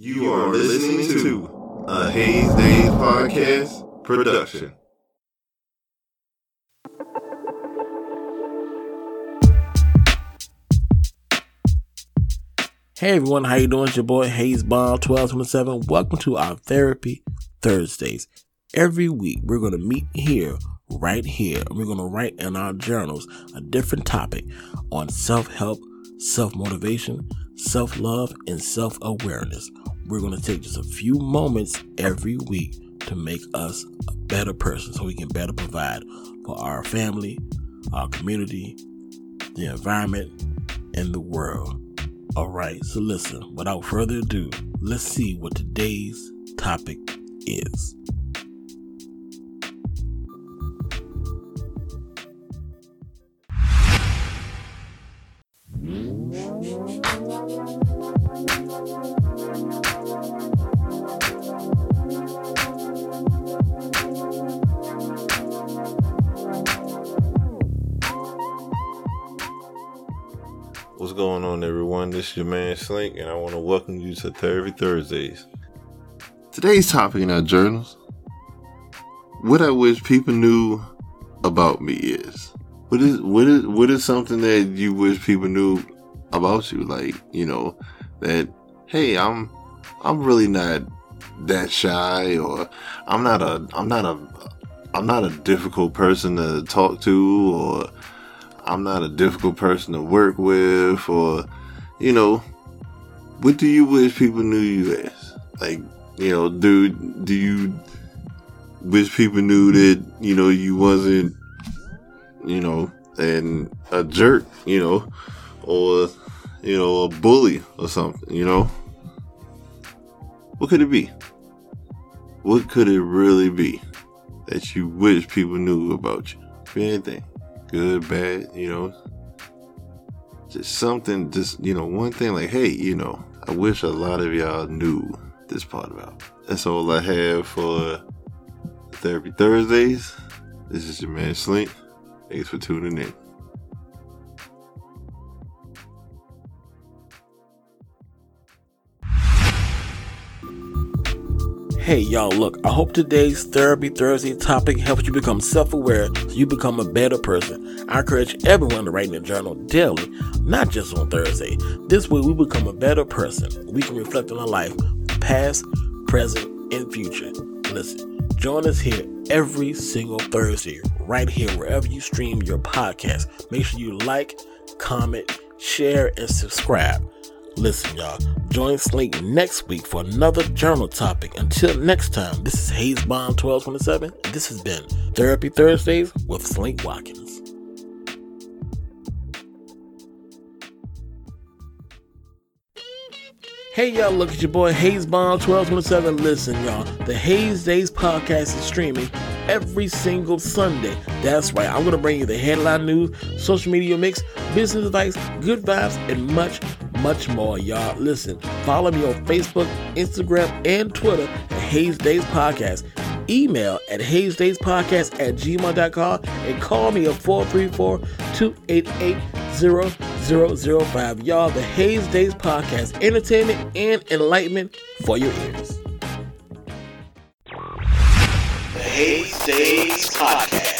You are listening to a Haze Daze podcast production. Hey everyone, how you doing? It's your boy Hayes Bond 1227. Welcome to our Therapy Thursdays. Every week we're going to meet here, right here, we're going to write in our journals a different topic on self-help, self-motivation, self-love, and self-awareness. We're going to take just a few moments every week to make us a better person so we can better provide for our family, our community, the environment, and the world. All right, so listen, without further ado, let's see what today's topic is. What's going on, everyone? This is your man Slink, and I want to welcome you to Therapy Thursdays. Today's topic in our journals what I wish people knew about me is. What is what is what is something that you wish people knew about you? Like, you know, that hey, I'm I'm really not that shy or I'm not a I'm not a I'm not a difficult person to talk to or I'm not a difficult person to work with, or, you know, what do you wish people knew you as? Like, you know, do, do you wish people knew that, you know, you wasn't, you know, and a jerk, you know, or, you know, a bully or something, you know? What could it be? What could it really be that you wish people knew about you? Anything good, bad, you know. Just something, just, you know, one thing like, hey, you know, I wish a lot of y'all knew this part about. That's all I have for Therapy Thursdays. This is your man Slink. Thanks for tuning in. Hey y'all, look, I hope today's Therapy Thursday topic helps you become self aware so you become a better person. I encourage everyone to write in a journal daily, not just on Thursday. This way we become a better person. We can reflect on our life, past, present, and future. Listen, join us here every single Thursday, right here, wherever you stream your podcast. Make sure you like, comment, share, and subscribe. Listen, y'all, join Slink next week for another journal topic. Until next time, this is Hayes Bond 1227, and this has been Therapy Thursdays with Slink Watkins. Hey y'all, look at your boy Hayes Bond 1227. Listen, y'all, the Haze Daze podcast is streaming every single Sunday. That's right, I'm gonna bring you the headline news, social media mix, business advice, good vibes, and much, much more, y'all. Listen, follow me on Facebook, Instagram, and Twitter at Haze Daze Podcast. Email at hazedazepodcast at gmail.com and call me at 434 288 0005. Y'all, the Haze Daze Podcast, entertainment and enlightenment for your ears. The Haze Daze Podcast.